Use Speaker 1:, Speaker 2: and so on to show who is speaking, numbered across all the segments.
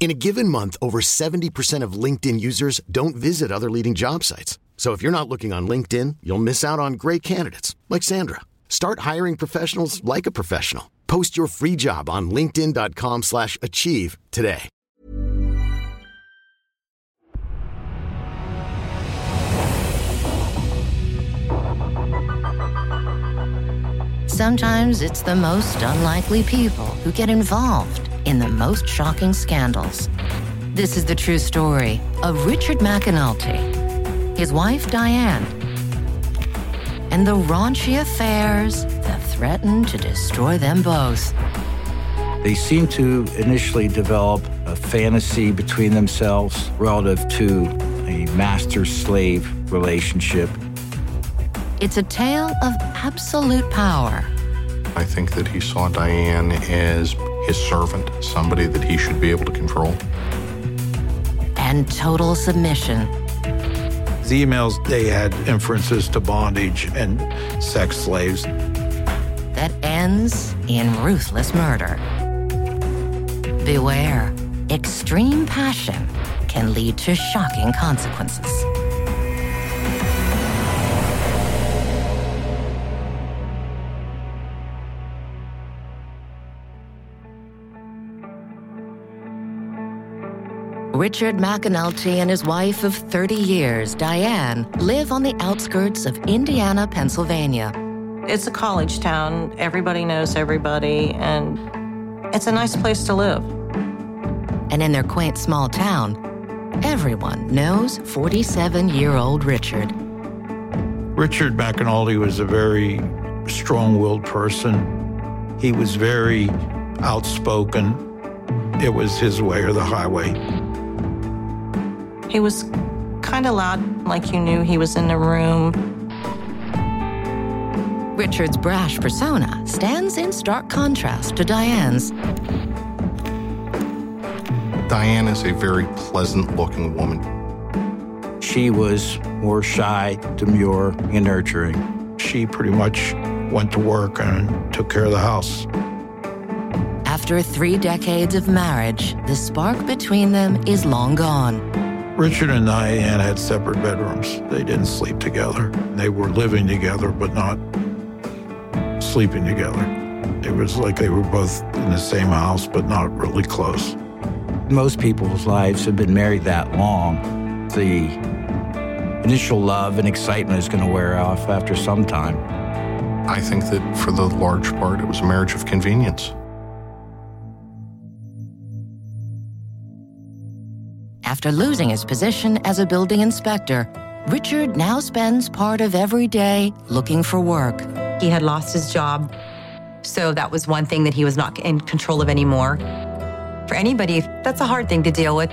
Speaker 1: In a given month, over 70% of LinkedIn users don't visit other leading job sites. So if you're not looking on LinkedIn, you'll miss out on great candidates like Sandra. Start hiring professionals like a professional. Post your free job on linkedin.com/achieve today.
Speaker 2: Sometimes it's the most unlikely people who get involved in the most shocking scandals. This is the true story of Richard McAnulty, his wife Diane, and the raunchy affairs that threatened to destroy them both.
Speaker 3: They seem to initially develop a fantasy between themselves relative to a master slave relationship.
Speaker 2: It's a tale of absolute power.
Speaker 4: I think that he saw Diane as his servant, somebody that he should be able to control.
Speaker 2: And total submission.
Speaker 5: The emails, they had inferences to bondage and sex slaves.
Speaker 2: That ends in ruthless murder. Beware, extreme passion can lead to shocking consequences. Richard McAnulty and his wife of 30 years, Diane, live on the outskirts of Indiana, Pennsylvania.
Speaker 6: It's a college town. Everybody knows everybody, and it's a nice place to live.
Speaker 2: And in their quaint small town, everyone knows 47 year old Richard.
Speaker 5: Richard McAnulty was a very strong willed person. He was very outspoken. It was his way or the highway.
Speaker 6: He was kind of loud, like you knew he was in the room.
Speaker 2: Richard's brash persona stands in stark contrast to Diane's.
Speaker 4: Diane is a very pleasant looking woman.
Speaker 3: She was more shy, demure, and nurturing.
Speaker 5: She pretty much went to work and took care of the house.
Speaker 2: After three decades of marriage, the spark between them is long gone.
Speaker 5: Richard and Diane had separate bedrooms. They didn't sleep together. They were living together, but not sleeping together. It was like they were both in the same house, but not really close.
Speaker 3: Most people's lives have been married that long. The initial love and excitement is going to wear off after some time.
Speaker 4: I think that for the large part, it was a marriage of convenience.
Speaker 2: After losing his position as a building inspector, Richard now spends part of every day looking for work.
Speaker 7: He had lost his job, so that was one thing that he was not in control of anymore. For anybody, that's a hard thing to deal with.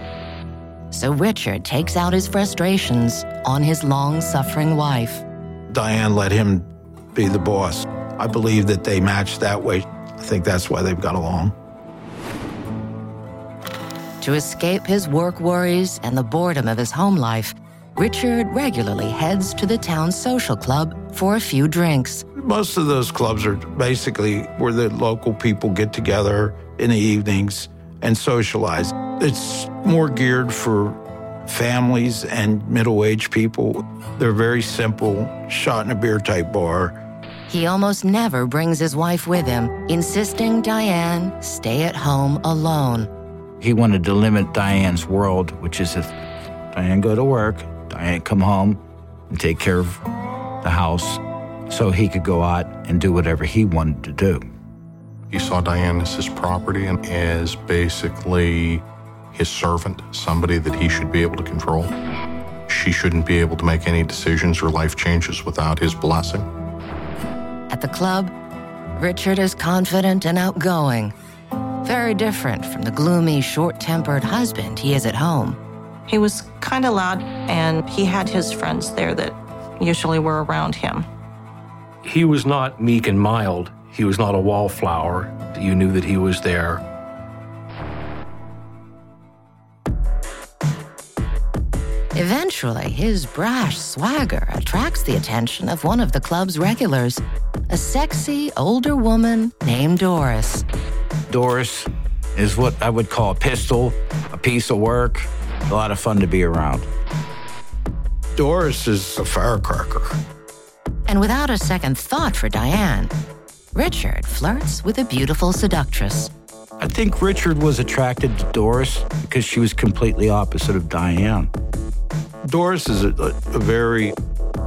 Speaker 2: So Richard takes out his frustrations on his long suffering wife.
Speaker 5: Diane let him be the boss. I believe that they matched that way. I think that's why they've got along.
Speaker 2: To escape his work worries and the boredom of his home life, Richard regularly heads to the town's social club for a few drinks.
Speaker 5: Most of those clubs are basically where the local people get together in the evenings and socialize. It's more geared for families and middle aged people. They're very simple, shot in a beer type bar.
Speaker 2: He almost never brings his wife with him, insisting Diane stay at home alone.
Speaker 3: He wanted to limit Diane's world, which is if Diane go to work, Diane come home and take care of the house so he could go out and do whatever he wanted to do.
Speaker 4: He saw Diane as his property and as basically his servant, somebody that he should be able to control. She shouldn't be able to make any decisions or life changes without his blessing.
Speaker 2: At the club, Richard is confident and outgoing, very different from the gloomy, short tempered husband he is at home.
Speaker 6: He was kind of loud, and he had his friends there that usually were around him.
Speaker 8: He was not meek and mild. He was not a wallflower. You knew that he was there.
Speaker 2: Eventually, his brash swagger attracts the attention of one of the club's regulars, a sexy older woman named Doris.
Speaker 3: Doris is what I would call a pistol, a piece of work, a lot of fun to be around.
Speaker 5: Doris is a firecracker.
Speaker 2: And without a second thought for Diane, Richard flirts with a beautiful seductress.
Speaker 3: I think Richard was attracted to Doris because she was completely opposite of Diane.
Speaker 5: Doris is a, a very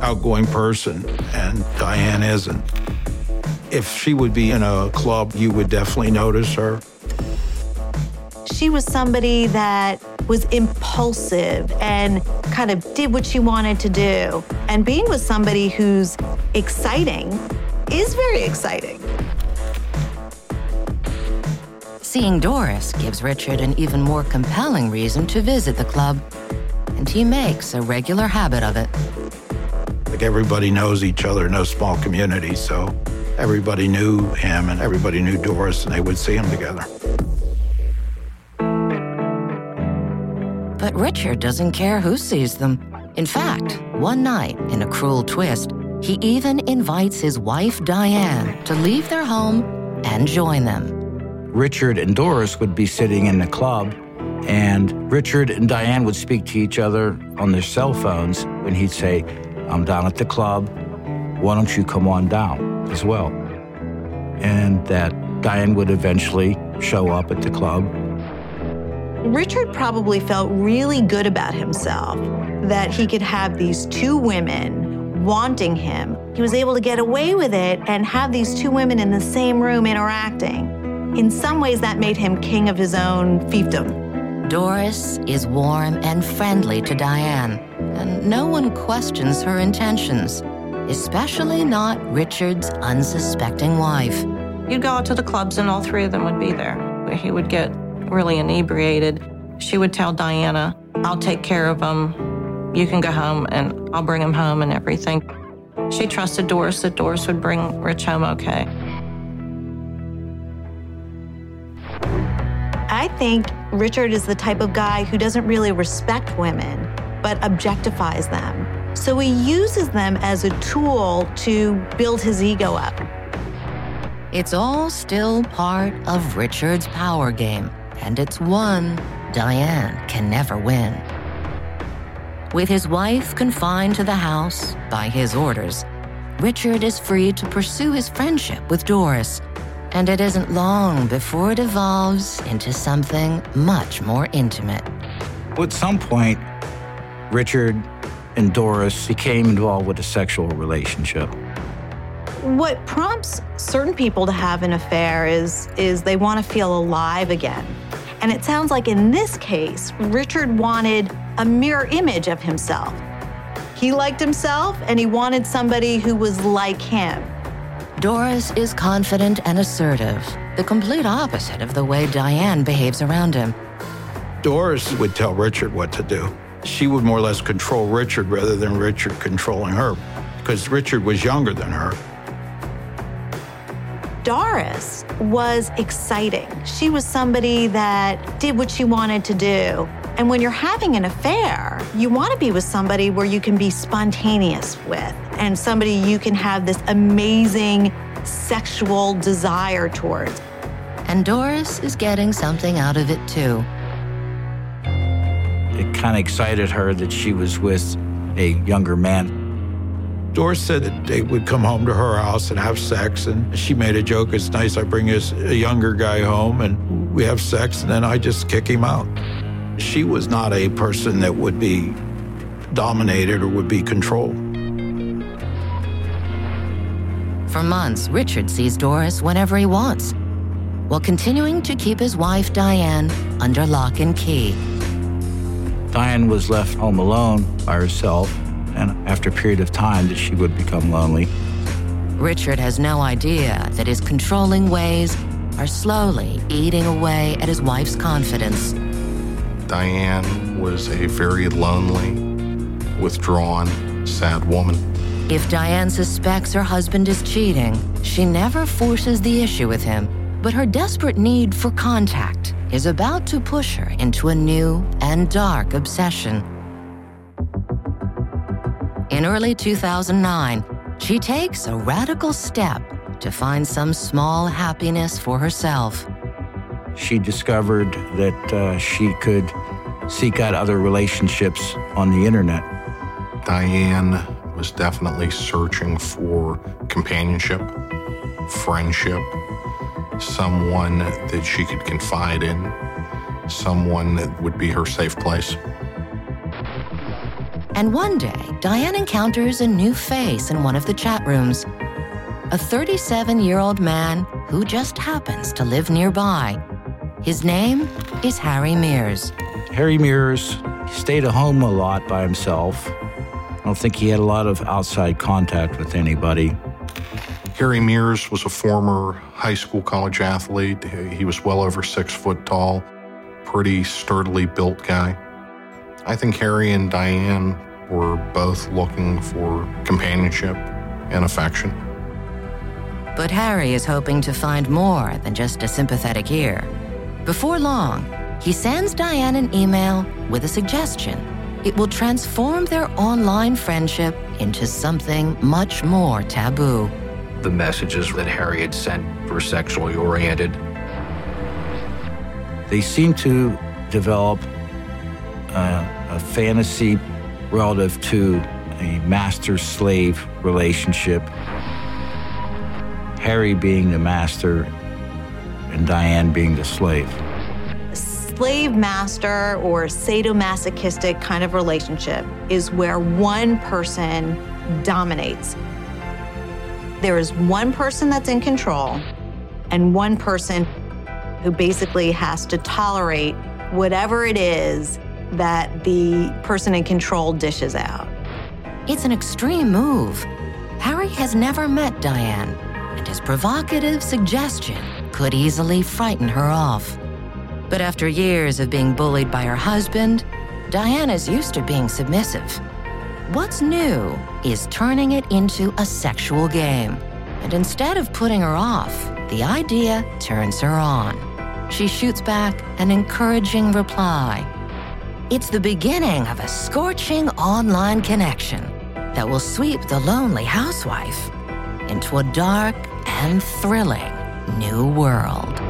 Speaker 5: outgoing person, and Diane isn't. If she would be in a club, you would definitely notice her.
Speaker 9: She was somebody that was impulsive and kind of did what she wanted to do. And being with somebody who's exciting is very exciting.
Speaker 2: Seeing Doris gives Richard an even more compelling reason to visit the club, and he makes a regular habit of it.
Speaker 5: Like everybody knows each other in a small community, so everybody knew him and everybody knew Doris, and they would see him together.
Speaker 2: But Richard doesn't care who sees them. In fact, one night, in a cruel twist, he even invites his wife Diane to leave their home and join them.
Speaker 3: Richard and Doris would be sitting in the club, and Richard and Diane would speak to each other on their cell phones when he'd say, I'm down at the club. Why don't you come on down as well? And that Diane would eventually show up at the club.
Speaker 9: Richard probably felt really good about himself that he could have these two women wanting him. He was able to get away with it and have these two women in the same room interacting. In some ways, that made him king of his own fiefdom.
Speaker 2: Doris is warm and friendly to Diane, and no one questions her intentions, especially not Richard's unsuspecting wife.
Speaker 6: You'd go out to the clubs, and all three of them would be there. He would get really inebriated. She would tell Diana, I'll take care of him. You can go home, and I'll bring him home and everything. She trusted Doris that Doris would bring Rich home okay.
Speaker 9: I think Richard is the type of guy who doesn't really respect women, but objectifies them. So he uses them as a tool to build his ego up.
Speaker 2: It's all still part of Richard's power game, and it's one Diane can never win. With his wife confined to the house by his orders, Richard is free to pursue his friendship with Doris, and it isn't long before it evolves into something much more intimate.
Speaker 3: At some point, Richard and Doris became involved with a sexual relationship.
Speaker 9: What prompts certain people to have an affair is, is they want to feel alive again. And it sounds like in this case, Richard wanted a mirror image of himself. He liked himself and he wanted somebody who was like him.
Speaker 2: Doris is confident and assertive, the complete opposite of the way Diane behaves around him.
Speaker 5: Doris would tell Richard what to do. She would more or less control Richard rather than Richard controlling her, because Richard was younger than her.
Speaker 9: Doris was exciting. She was somebody that did what she wanted to do. And when you're having an affair, you want to be with somebody where you can be spontaneous with and somebody you can have this amazing sexual desire towards.
Speaker 2: And Doris is getting something out of it too.
Speaker 3: It kind of excited her that she was with a younger man.
Speaker 5: Doris said that they would come home to her house and have sex, and she made a joke. It's nice I bring a, a younger guy home and we have sex, and then I just kick him out. She was not a person that would be dominated or would be controlled.
Speaker 2: For months, Richard sees Doris whenever he wants, while continuing to keep his wife, Diane, under lock and key.
Speaker 3: Diane was left home alone by herself, and after a period of time that she would become lonely.
Speaker 2: Richard has no idea that his controlling ways are slowly eating away at his wife's confidence.
Speaker 4: Diane was a very lonely, withdrawn, sad woman.
Speaker 2: If Diane suspects her husband is cheating, she never forces the issue with him, but her desperate need for contact is about to push her into a new and dark obsession. In early 2009, she takes a radical step to find some small happiness for herself.
Speaker 3: She discovered that uh, she could seek out other relationships on the internet.
Speaker 4: Diane was definitely searching for companionship, friendship, someone that she could confide in, someone that would be her safe place.
Speaker 2: And one day, Diane encounters a new face in one of the chat rooms. A 37 year old man who just happens to live nearby. His name is Harry Mears.
Speaker 3: Harry Mears stayed at home a lot by himself. I don't think he had a lot of outside contact with anybody.
Speaker 4: Harry Mears was a former high school college athlete. He was well over six foot tall, pretty sturdily built guy. I think Harry and Diane were both looking for companionship and affection.
Speaker 2: But Harry is hoping to find more than just a sympathetic ear. Before long, he sends Diane an email with a suggestion. It will transform their online friendship into something much more taboo.
Speaker 8: The messages that Harry had sent were sexually oriented.
Speaker 3: They seem to develop uh, a fantasy relative to a master slave relationship. Harry being the master and Diane being the slave.
Speaker 9: Slave master or sadomasochistic kind of relationship is where one person dominates. There is one person that's in control and one person who basically has to tolerate whatever it is that the person in control dishes out.
Speaker 2: It's an extreme move. Harry has never met Diane, and his provocative suggestion could easily frighten her off. But after years of being bullied by her husband, Diane is used to being submissive. What's new is turning it into a sexual game. And instead of putting her off, the idea turns her on. She shoots back an encouraging reply. It's the beginning of a scorching online connection that will sweep the lonely housewife into a dark and thrilling new world.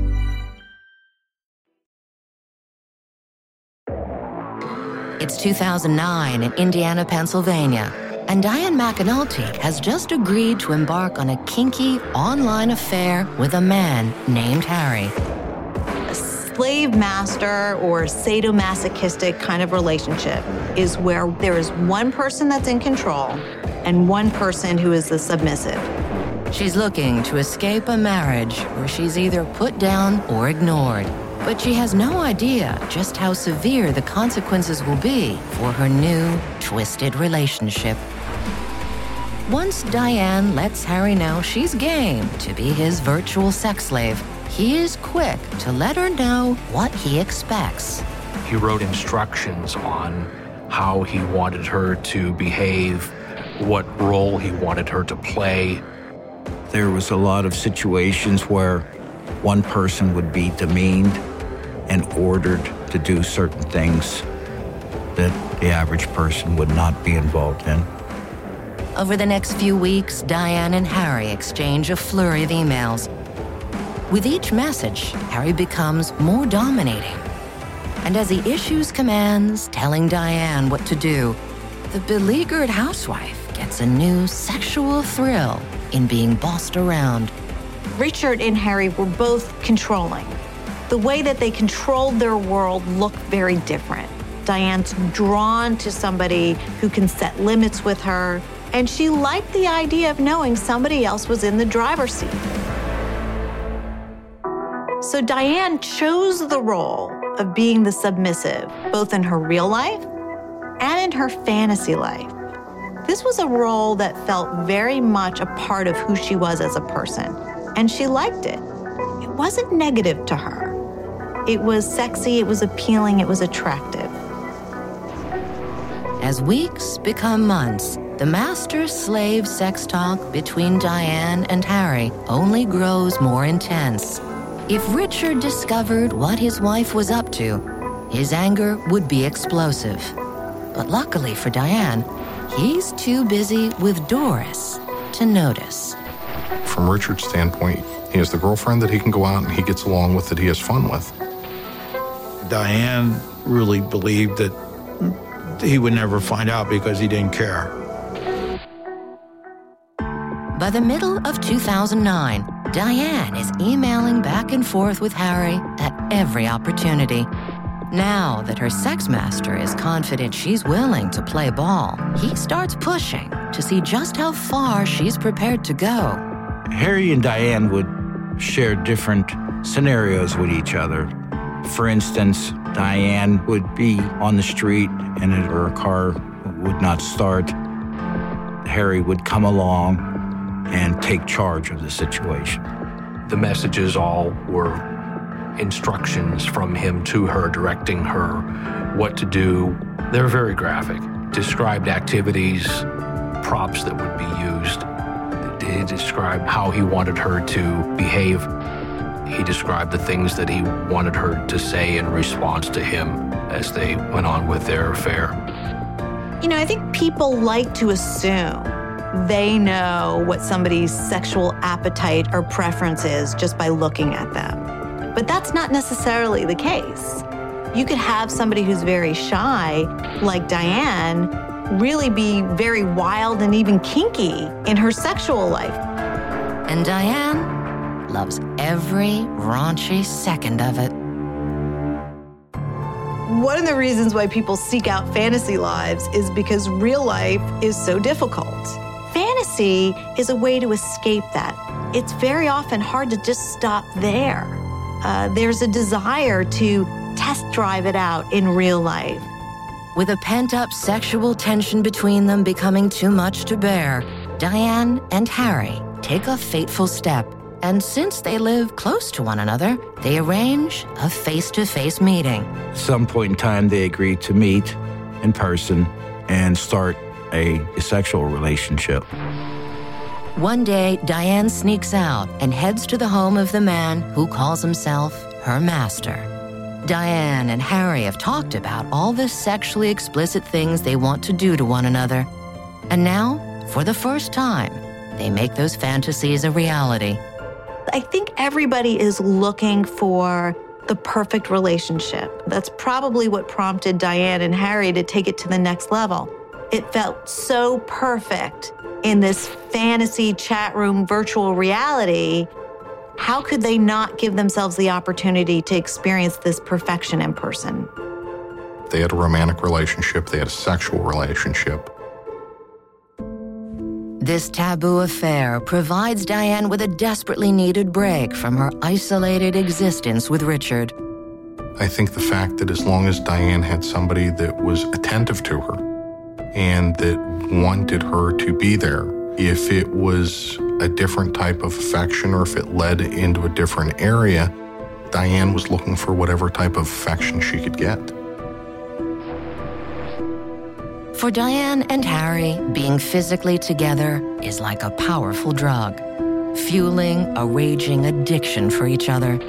Speaker 2: It's 2009 in Indiana, Pennsylvania, and Diane McAnulty has just agreed to embark on a kinky online affair with a man named Harry.
Speaker 9: A slave master or sadomasochistic kind of relationship is where there is one person that's in control and one person who is the submissive.
Speaker 2: She's looking to escape a marriage where she's either put down or ignored. But she has no idea just how severe the consequences will be for her new, twisted relationship. Once Diane lets Harry know she's game to be his virtual sex slave, he is quick to let her know what he expects.
Speaker 8: He wrote instructions on how he wanted her to behave, what role he wanted her to play.
Speaker 3: There was a lot of situations where one person would be demeaned and ordered to do certain things that the average person would not be involved in.
Speaker 2: Over the next few weeks, Diane and Harry exchange a flurry of emails. With each message, Harry becomes more dominating. And as he issues commands telling Diane what to do, the beleaguered housewife gets a new sexual thrill in being bossed around.
Speaker 9: Richard and Harry were both controlling. The way that they controlled their world looked very different. Diane's drawn to somebody who can set limits with her, and she liked the idea of knowing somebody else was in the driver's seat. So Diane chose the role of being the submissive, both in her real life and in her fantasy life. This was a role that felt very much a part of who she was as a person, and she liked it. It wasn't negative to her. It was sexy, it was appealing, it was attractive.
Speaker 2: As weeks become months, the master slave sex talk between Diane and Harry only grows more intense. If Richard discovered what his wife was up to, his anger would be explosive. But luckily for Diane, he's too busy with Doris to notice.
Speaker 4: From Richard's standpoint, he has the girlfriend that he can go out and he gets along with that he has fun with.
Speaker 5: Diane really believed that he would never find out because he didn't care.
Speaker 2: By the middle of 2009, Diane is emailing back and forth with Harry at every opportunity. Now that her sex master is confident she's willing to play ball, he starts pushing to see just how far she's prepared to go.
Speaker 3: Harry and Diane would share different scenarios with each other. For instance, Diane would be on the street and her car would not start. Harry would come along and take charge of the situation.
Speaker 8: The messages all were instructions from him to her, directing her what to do, They're very graphic. Described activities, props that would be used. He described how he wanted her to behave. He described the things that he wanted her to say in response to him as they went on with their affair.
Speaker 9: You know, I think people like to assume they know what somebody's sexual appetite or preference is just by looking at them. But that's not necessarily the case. You could have somebody who's very shy, like Diane, really be very wild and even kinky in her sexual life.
Speaker 2: And Diane loves every raunchy second of it.
Speaker 9: One of the reasons why people seek out fantasy lives is because real life is so difficult. Fantasy is a way to escape that. It's very often hard to just stop there. Uh, there's a desire to test drive it out in real life.
Speaker 2: With a pent up sexual tension between them becoming too much to bear, Diane and Harry take a fateful step. And since they live close to one another, they arrange a face to face meeting.
Speaker 3: At some point in time, they agree to meet in person and start a sexual relationship.
Speaker 2: One day, Diane sneaks out and heads to the home of the man who calls himself her master. Diane and Harry have talked about all the sexually explicit things they want to do to one another. And now, for the first time, they make those fantasies a reality.
Speaker 9: I think everybody is looking for the perfect relationship. That's probably what prompted Diane and Harry to take it to the next level. It felt so perfect in this fantasy chat room virtual reality. How could they not give themselves the opportunity to experience this perfection in person?
Speaker 4: They had a romantic relationship, they had a sexual relationship.
Speaker 2: This taboo affair provides Diane with a desperately needed break from her isolated existence with Richard.
Speaker 4: I think the fact that as long as Diane had somebody that was attentive to her and that wanted her to be there, if it was a different type of affection or if it led into a different area, Diane was looking for whatever type of affection she could get.
Speaker 2: For Diane and Harry, being physically together is like a powerful drug, fueling a raging addiction for each other.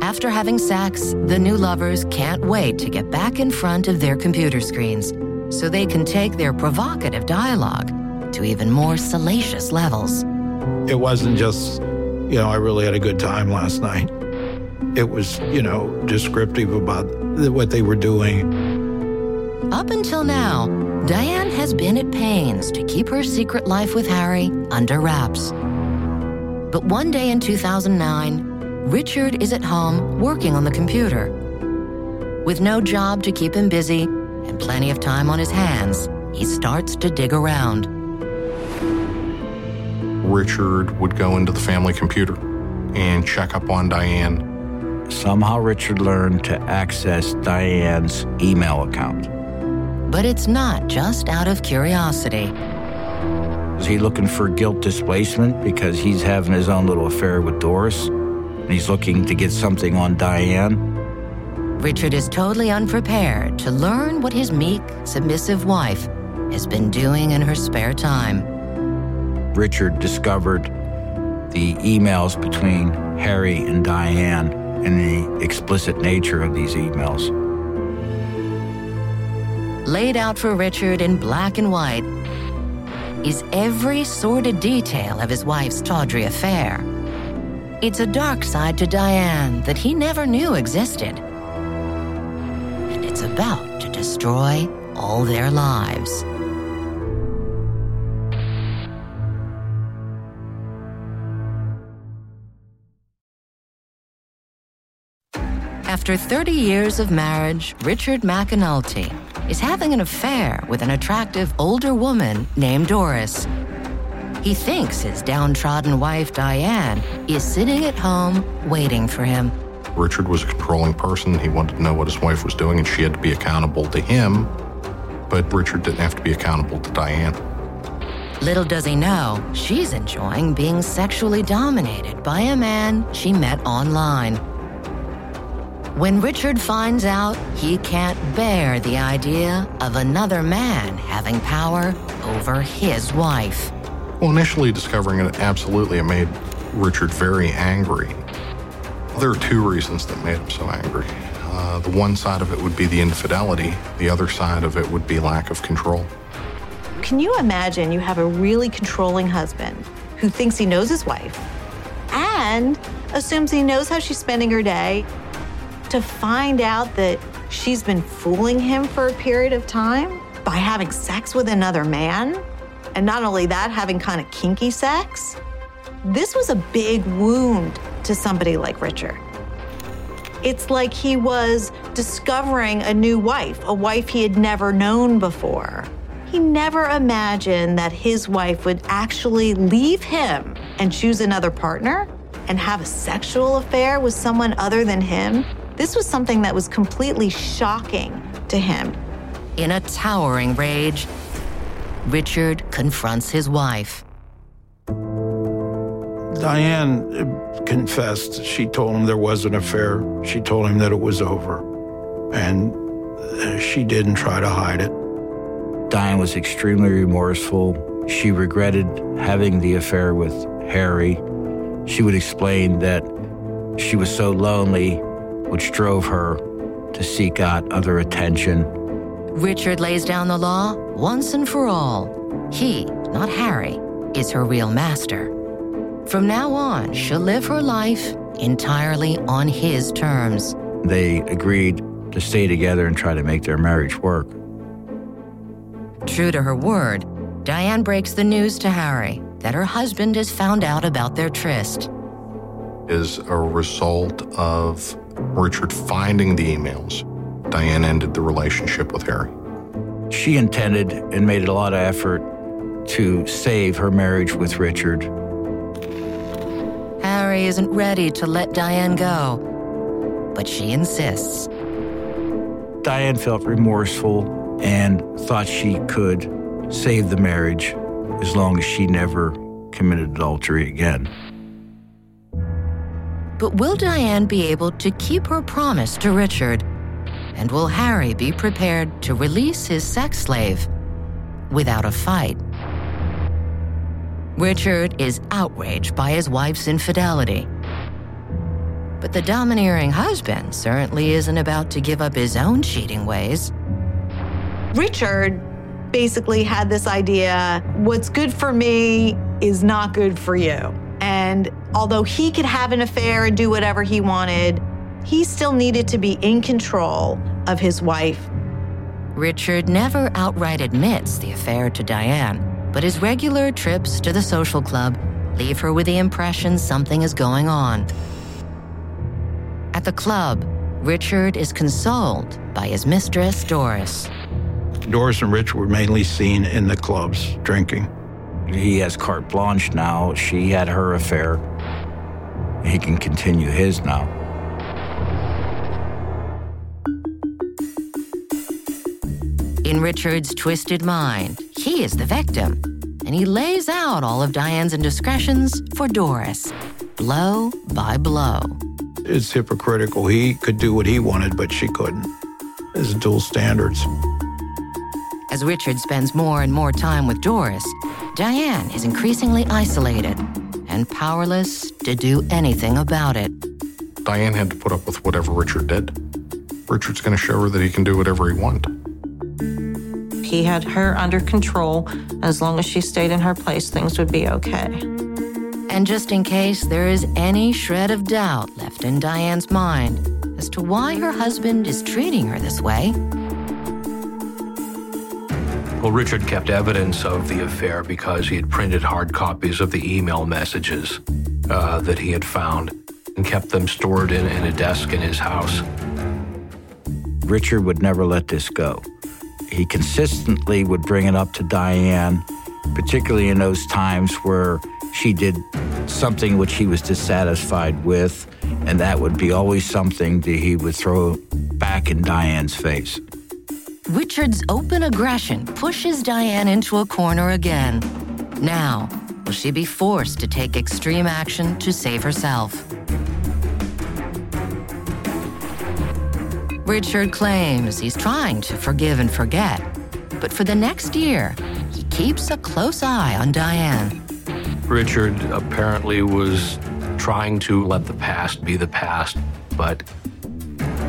Speaker 2: After having sex, the new lovers can't wait to get back in front of their computer screens so they can take their provocative dialogue to even more salacious levels.
Speaker 5: It wasn't just, you know, I really had a good time last night. It was, you know, descriptive about what they were doing.
Speaker 2: Up until now, Diane has been at pains to keep her secret life with Harry under wraps. But one day in 2009, Richard is at home working on the computer. With no job to keep him busy and plenty of time on his hands, he starts to dig around.
Speaker 4: Richard would go into the family computer and check up on Diane.
Speaker 3: Somehow, Richard learned to access Diane's email account.
Speaker 2: But it's not just out of curiosity.
Speaker 3: Is he looking for guilt displacement because he's having his own little affair with Doris? And he's looking to get something on Diane?
Speaker 2: Richard is totally unprepared to learn what his meek, submissive wife has been doing in her spare time.
Speaker 3: Richard discovered the emails between Harry and Diane and the explicit nature of these emails.
Speaker 2: Laid out for Richard in black and white is every sordid detail of his wife's tawdry affair. It's a dark side to Diane that he never knew existed. And it's about to destroy all their lives. After 30 years of marriage, Richard McAnulty is having an affair with an attractive older woman named Doris. He thinks his downtrodden wife, Diane, is sitting at home waiting for him.
Speaker 4: Richard was a controlling person. He wanted to know what his wife was doing, and she had to be accountable to him. But Richard didn't have to be accountable to Diane.
Speaker 2: Little does he know, she's enjoying being sexually dominated by a man she met online. When Richard finds out he can't bear the idea of another man having power over his wife.
Speaker 4: Well, initially discovering it, absolutely, it made Richard very angry. There are two reasons that made him so angry. Uh, the one side of it would be the infidelity, the other side of it would be lack of control.
Speaker 9: Can you imagine you have a really controlling husband who thinks he knows his wife and assumes he knows how she's spending her day to find out that she's been fooling him for a period of time by having sex with another man? And not only that, having kind of kinky sex? This was a big wound to somebody like Richard. It's like he was discovering a new wife, a wife he had never known before. He never imagined that his wife would actually leave him and choose another partner and have a sexual affair with someone other than him. This was something that was completely shocking to him.
Speaker 2: In a towering rage, Richard confronts his wife.
Speaker 5: Diane uh, confessed. She told him there was an affair. She told him that it was over. And uh, she didn't try to hide it.
Speaker 3: Diane was extremely remorseful. She regretted having the affair with Harry. She would explain that she was so lonely, which drove her to seek out other attention.
Speaker 2: Richard lays down the law once and for all. He, not Harry, is her real master. From now on, she'll live her life entirely on his terms.
Speaker 3: They agreed to stay together and try to make their marriage work.
Speaker 2: True to her word, Diane breaks the news to Harry that her husband has found out about their tryst.
Speaker 4: Is a result of Richard finding the emails, Diane ended the relationship with Harry.
Speaker 3: She intended and made a lot of effort to save her marriage with Richard.
Speaker 2: Harry isn't ready to let Diane go, but she insists.
Speaker 3: Diane felt remorseful and thought she could save the marriage as long as she never committed adultery again.
Speaker 2: But will Diane be able to keep her promise to Richard? And will Harry be prepared to release his sex slave without a fight? Richard is outraged by his wife's infidelity. But the domineering husband certainly isn't about to give up his own cheating ways.
Speaker 9: Richard basically had this idea what's good for me is not good for you. And although he could have an affair and do whatever he wanted, he still needed to be in control of his wife.
Speaker 2: Richard never outright admits the affair to Diane, but his regular trips to the social club leave her with the impression something is going on. At the club, Richard is consoled by his mistress, Doris.
Speaker 5: Doris and Rich were mainly seen in the clubs drinking.
Speaker 3: He has carte blanche now. She had her affair. He can continue his now.
Speaker 2: In Richard's twisted mind, he is the victim, and he lays out all of Diane's indiscretions for Doris, blow by blow.
Speaker 5: It's hypocritical. He could do what he wanted, but she couldn't. There's dual standards.
Speaker 2: As Richard spends more and more time with Doris, Diane is increasingly isolated and powerless to do anything about it.
Speaker 4: Diane had to put up with whatever Richard did. Richard's going to show her that he can do whatever he wants.
Speaker 6: He had her under control. As long as she stayed in her place, things would be okay.
Speaker 2: And just in case there is any shred of doubt left in Diane's mind as to why her husband is treating her this way,
Speaker 8: Well, Richard kept evidence of the affair because he had printed hard copies of the email messages uh, that he had found and kept them stored in, in a desk in his house.
Speaker 3: Richard would never let this go. He consistently would bring it up to Diane, particularly in those times where she did something which he was dissatisfied with, and that would be always something that he would throw back in Diane's face.
Speaker 2: Richard's open aggression pushes Diane into a corner again. Now, will she be forced to take extreme action to save herself? Richard claims he's trying to forgive and forget, but for the next year, he keeps a close eye on Diane.
Speaker 8: Richard apparently was trying to let the past be the past, but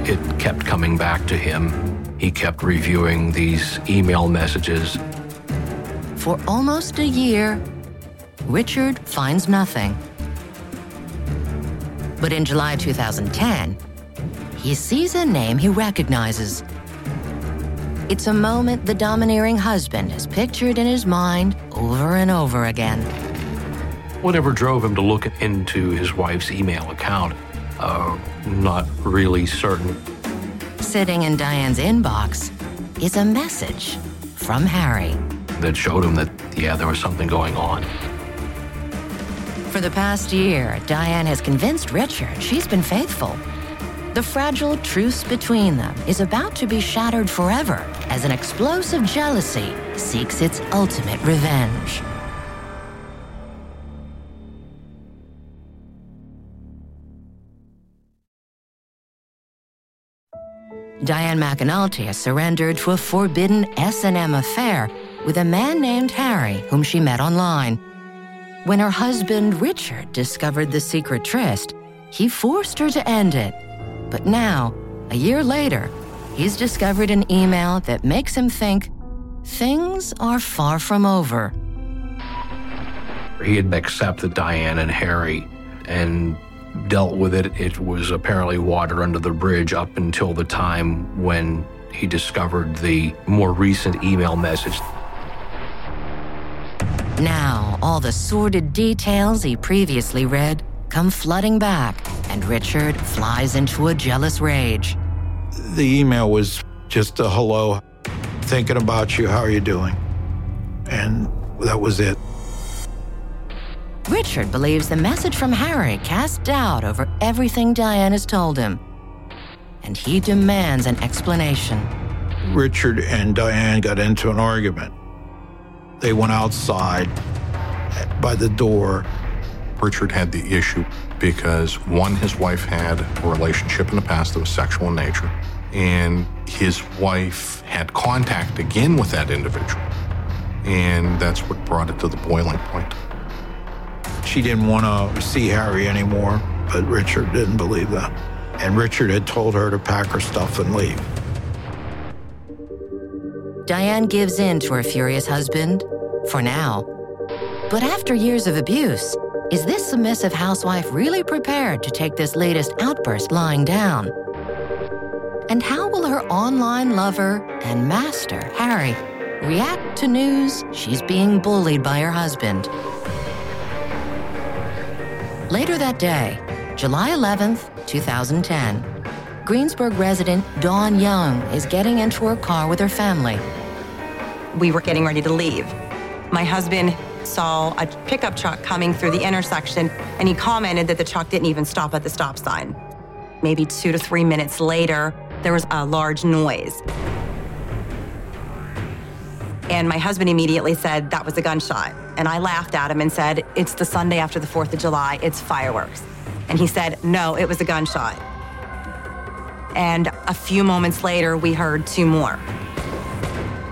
Speaker 8: it kept coming back to him. He kept reviewing these email messages.
Speaker 2: For almost a year, Richard finds nothing. But in July 2010, he sees a name he recognizes. It's a moment the domineering husband has pictured in his mind over and over again.
Speaker 8: Whatever drove him to look into his wife's email account, uh, not really certain.
Speaker 2: Sitting in Diane's inbox is a message from Harry.
Speaker 8: That showed him that, yeah, there was something going on.
Speaker 2: For the past year, Diane has convinced Richard she's been faithful. The fragile truce between them is about to be shattered forever as an explosive jealousy seeks its ultimate revenge. Diane McAnulty has surrendered to a forbidden S&M affair with a man named Harry whom she met online. When her husband Richard discovered the secret tryst, he forced her to end it. But now, a year later, he's discovered an email that makes him think things are far from over.
Speaker 8: He had accepted Diane and Harry and dealt with it. It was apparently water under the bridge up until the time when he discovered the more recent email message.
Speaker 2: Now, all the sordid details he previously read come flooding back, and Richard flies into a jealous rage.
Speaker 5: The email was just a hello, thinking about you, how are you doing? And that was it.
Speaker 2: Richard believes the message from Harry casts doubt over everything Diane has told him, and he demands an explanation.
Speaker 5: Richard and Diane got into an argument. They went outside by the door.
Speaker 4: Richard had the issue because one, his wife had a relationship in the past that was sexual in nature, and his wife had contact again with that individual. And that's what brought it to the boiling point.
Speaker 5: She didn't want to see Harry anymore, but Richard didn't believe that. And Richard had told her to pack her stuff and leave.
Speaker 2: Diane gives in to her furious husband, for now. But after years of abuse, is this submissive housewife really prepared to take this latest outburst lying down? And how will her online lover and master, Harry, react to news she's being bullied by her husband? Later that day, July 11th, 2010, Greensburg resident Dawn Young is getting into her car with her family.
Speaker 7: We were getting ready to leave. My husband saw a pickup truck coming through the intersection, and he commented that the truck didn't even stop at the stop sign. Maybe two to three minutes later, there was a large noise. And my husband immediately said that was a gunshot. And I laughed at him and said, It's the Sunday after the 4th of July, it's fireworks. And he said, No, it was a gunshot. And a few moments later, we heard two more.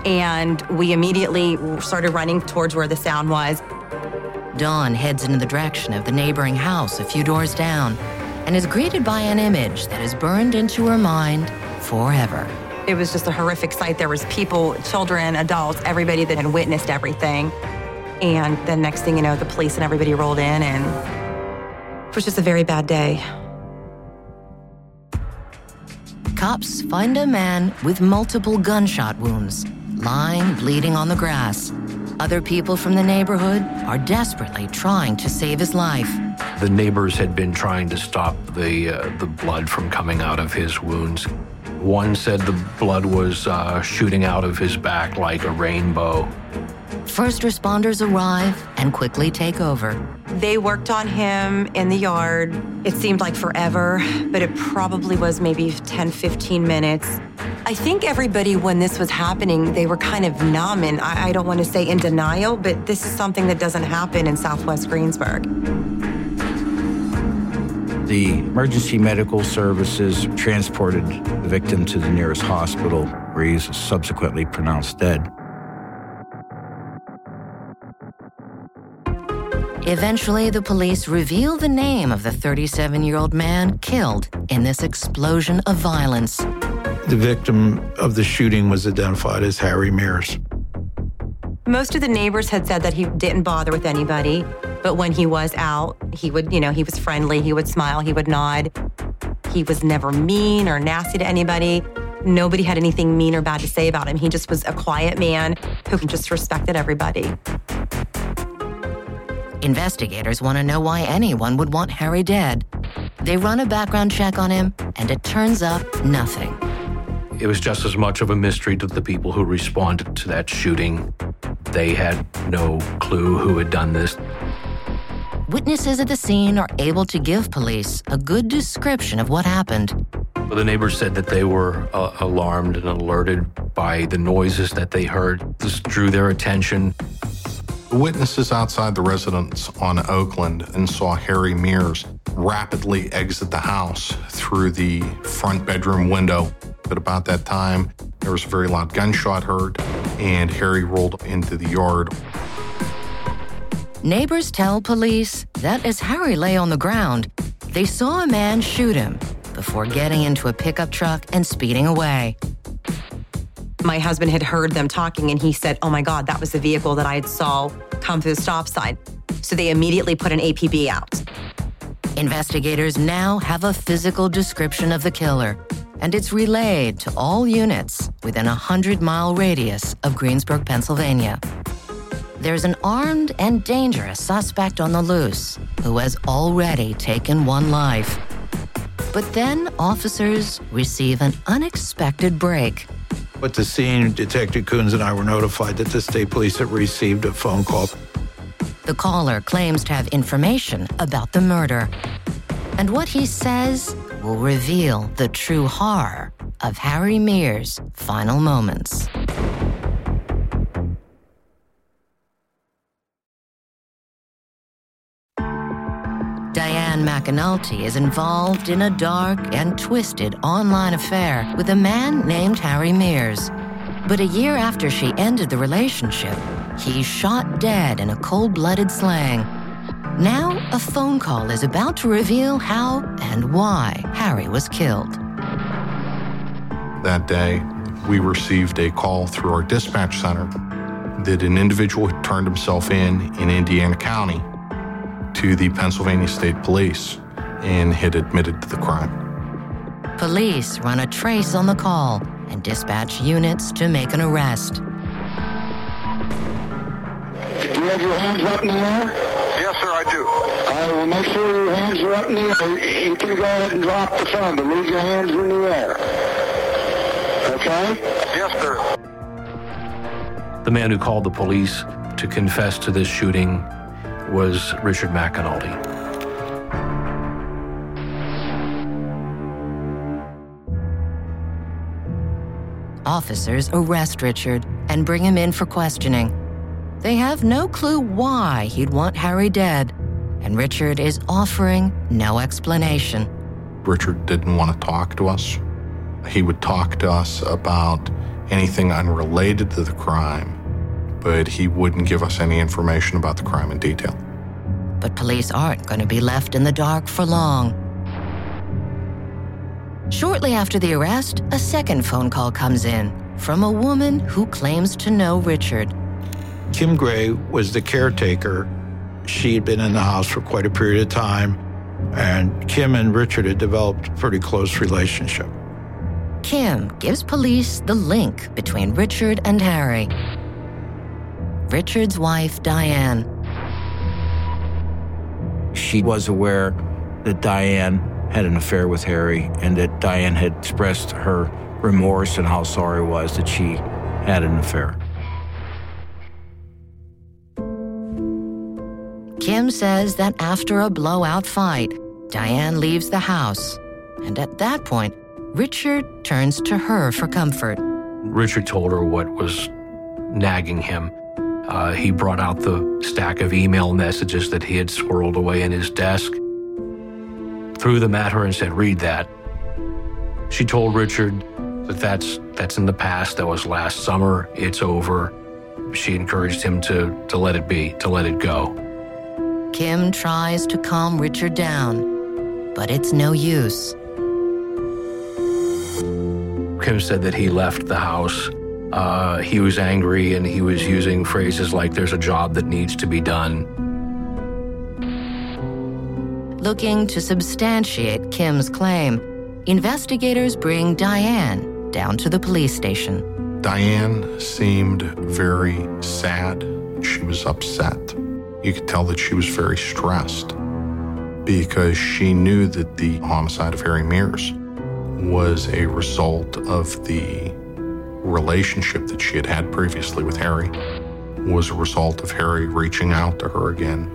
Speaker 7: And we immediately started running towards where the sound was.
Speaker 2: Dawn heads in the direction of the neighboring house a few doors down and is greeted by an image that is burned into her mind forever.
Speaker 7: It was just a horrific sight. There was people, children, adults, everybody that had witnessed everything. And the next thing you know, the police and everybody rolled in and it was just a very bad day.
Speaker 2: Cops find a man with multiple gunshot wounds, lying bleeding on the grass. Other people from the neighborhood are desperately trying to save his life.
Speaker 8: The neighbors had been trying to stop the uh, the blood from coming out of his wounds. One said the blood was uh, shooting out of his back like a rainbow.
Speaker 2: First responders arrive and quickly take over.
Speaker 7: They worked on him in the yard. It seemed like forever, but it probably was maybe 10, 15 minutes. I think everybody, when this was happening, they were kind of numb and I, I don't want to say in denial, but this is something that doesn't happen in Southwest Greensburg.
Speaker 3: The emergency medical services transported the victim to the nearest hospital where he's subsequently pronounced dead.
Speaker 2: Eventually, the police reveal the name of the 37 year old man killed in this explosion of violence.
Speaker 5: The victim of the shooting was identified as Harry Mears.
Speaker 7: Most of the neighbors had said that he didn't bother with anybody, but when he was out, he would, you know, he was friendly, he would smile, he would nod. He was never mean or nasty to anybody. Nobody had anything mean or bad to say about him. He just was a quiet man who just respected everybody.
Speaker 2: Investigators want to know why anyone would want Harry dead. They run a background check on him, and it turns up nothing.
Speaker 8: It was just as much of a mystery to the people who responded to that shooting. They had no clue who had done this.
Speaker 2: Witnesses at the scene are able to give police a good description of what happened.
Speaker 8: The neighbors said that they were uh, alarmed and alerted by the noises that they heard. This drew their attention.
Speaker 4: The witnesses outside the residence on Oakland and saw Harry Mears rapidly exit the house through the front bedroom window. At about that time, there was a very loud gunshot heard, and Harry rolled into the yard.
Speaker 2: Neighbors tell police that as Harry lay on the ground, they saw a man shoot him before getting into a pickup truck and speeding away.
Speaker 7: My husband had heard them talking and he said, Oh my God, that was the vehicle that I had saw come through the stop sign. So they immediately put an APB out.
Speaker 2: Investigators now have a physical description of the killer, and it's relayed to all units within a 100 mile radius of Greensburg, Pennsylvania. There's an armed and dangerous suspect on the loose who has already taken one life. But then officers receive an unexpected break.
Speaker 5: At the scene, Detective Coons and I were notified that the state police had received a phone call.
Speaker 2: The caller claims to have information about the murder. And what he says will reveal the true horror of Harry Mears' final moments. Diane McAnulty is involved in a dark and twisted online affair with a man named Harry Mears. But a year after she ended the relationship, he's shot dead in a cold blooded slang. Now, a phone call is about to reveal how and why Harry was killed.
Speaker 4: That day, we received a call through our dispatch center that an individual had turned himself in in Indiana County to the Pennsylvania State Police and had admitted to the crime.
Speaker 2: Police run a trace on the call and dispatch units to make an arrest.
Speaker 10: Do you have your hands up in the air?
Speaker 11: Yes, sir, I do.
Speaker 10: I will make sure your hands are up in the air. You can go ahead and drop the phone, but leave your hands in the air. Okay?
Speaker 11: Yes, sir.
Speaker 8: The man who called the police to confess to this shooting was Richard McAnulty.
Speaker 2: Officers arrest Richard and bring him in for questioning. They have no clue why he'd want Harry dead, and Richard is offering no explanation.
Speaker 4: Richard didn't want to talk to us. He would talk to us about anything unrelated to the crime, but he wouldn't give us any information about the crime in detail.
Speaker 2: But police aren't going to be left in the dark for long. Shortly after the arrest, a second phone call comes in from a woman who claims to know Richard.
Speaker 5: Kim Gray was the caretaker. She had been in the house for quite a period of time, and Kim and Richard had developed a pretty close relationship.
Speaker 2: Kim gives police the link between Richard and Harry. Richard's wife, Diane.
Speaker 3: She was aware that Diane had an affair with Harry and that Diane had expressed her remorse and how sorry it was that she had an affair.
Speaker 2: Kim says that after a blowout fight, Diane leaves the house. And at that point, Richard turns to her for comfort.
Speaker 8: Richard told her what was nagging him. Uh, he brought out the stack of email messages that he had squirreled away in his desk. threw them at her and said, Read that. She told Richard that that's, that's in the past. That was last summer. It's over. She encouraged him to, to let it be, to let it go.
Speaker 2: Kim tries to calm Richard down, but it's no use.
Speaker 8: Kim said that he left the house. Uh, he was angry and he was using phrases like, There's a job that needs to be done.
Speaker 2: Looking to substantiate Kim's claim, investigators bring Diane down to the police station.
Speaker 4: Diane seemed very sad. She was upset. You could tell that she was very stressed because she knew that the homicide of Harry Mears was a result of the relationship that she had had previously with Harry, was a result of Harry reaching out to her again.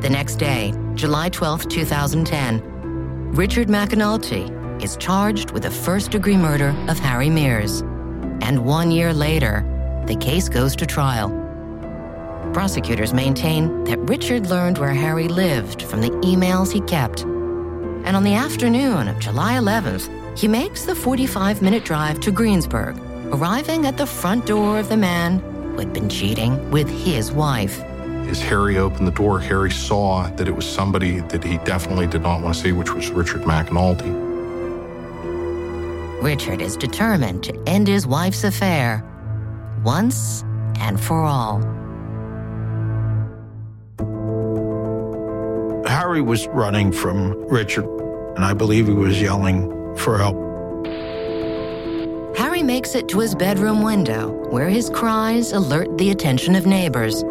Speaker 2: The next day, July 12, 2010, Richard McAnulty is charged with the first degree murder of Harry Mears. And one year later, the case goes to trial. Prosecutors maintain that Richard learned where Harry lived from the emails he kept. And on the afternoon of July 11th, he makes the 45 minute drive to Greensburg, arriving at the front door of the man who had been cheating with his wife.
Speaker 4: As Harry opened the door, Harry saw that it was somebody that he definitely did not want to see, which was Richard McAnulty.
Speaker 2: Richard is determined to end his wife's affair once and for all.
Speaker 5: Harry was running from Richard, and I believe he was yelling for help.
Speaker 2: Harry makes it to his bedroom window, where his cries alert the attention of neighbors.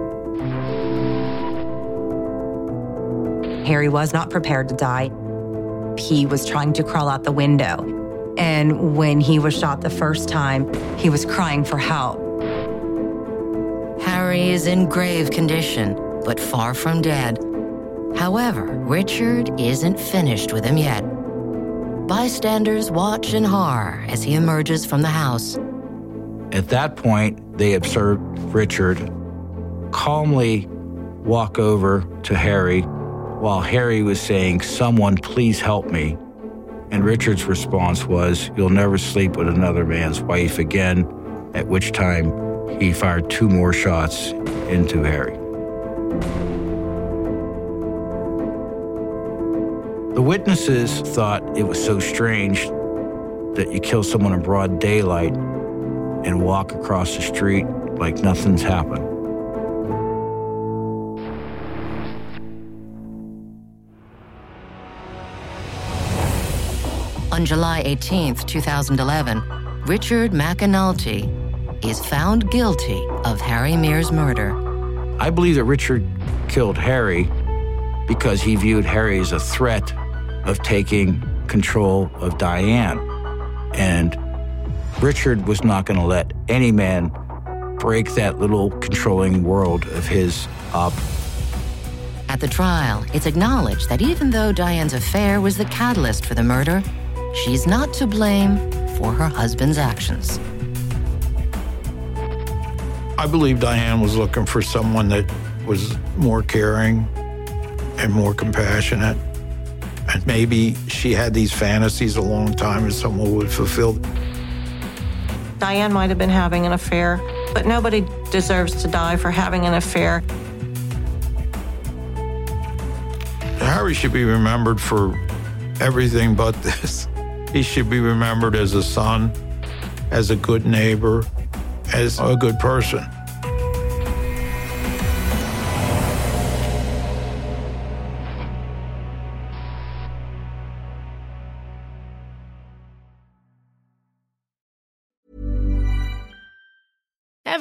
Speaker 7: Harry was not prepared to die. He was trying to crawl out the window. And when he was shot the first time, he was crying for help.
Speaker 2: Harry is in grave condition, but far from dead. However, Richard isn't finished with him yet. Bystanders watch in horror as he emerges from the house.
Speaker 3: At that point, they observed Richard calmly walk over to Harry while Harry was saying, Someone please help me. And Richard's response was, You'll never sleep with another man's wife again, at which time he fired two more shots into Harry. The witnesses thought it was so strange that you kill someone in broad daylight and walk across the street like nothing's happened.
Speaker 2: On July 18, 2011, Richard McAnulty is found guilty of Harry Mears' murder.
Speaker 3: I believe that Richard killed Harry because he viewed Harry as a threat of taking control of Diane. And Richard was not going to let any man break that little controlling world of his up.
Speaker 2: At the trial, it's acknowledged that even though Diane's affair was the catalyst for the murder, she's not to blame for her husband's actions.
Speaker 5: I believe Diane was looking for someone that was more caring and more compassionate. And maybe she had these fantasies a long time and someone would fulfill.
Speaker 6: Diane might have been having an affair, but nobody deserves to die for having an affair.
Speaker 5: Harry should be remembered for everything but this. He should be remembered as a son, as a good neighbor, as a good person.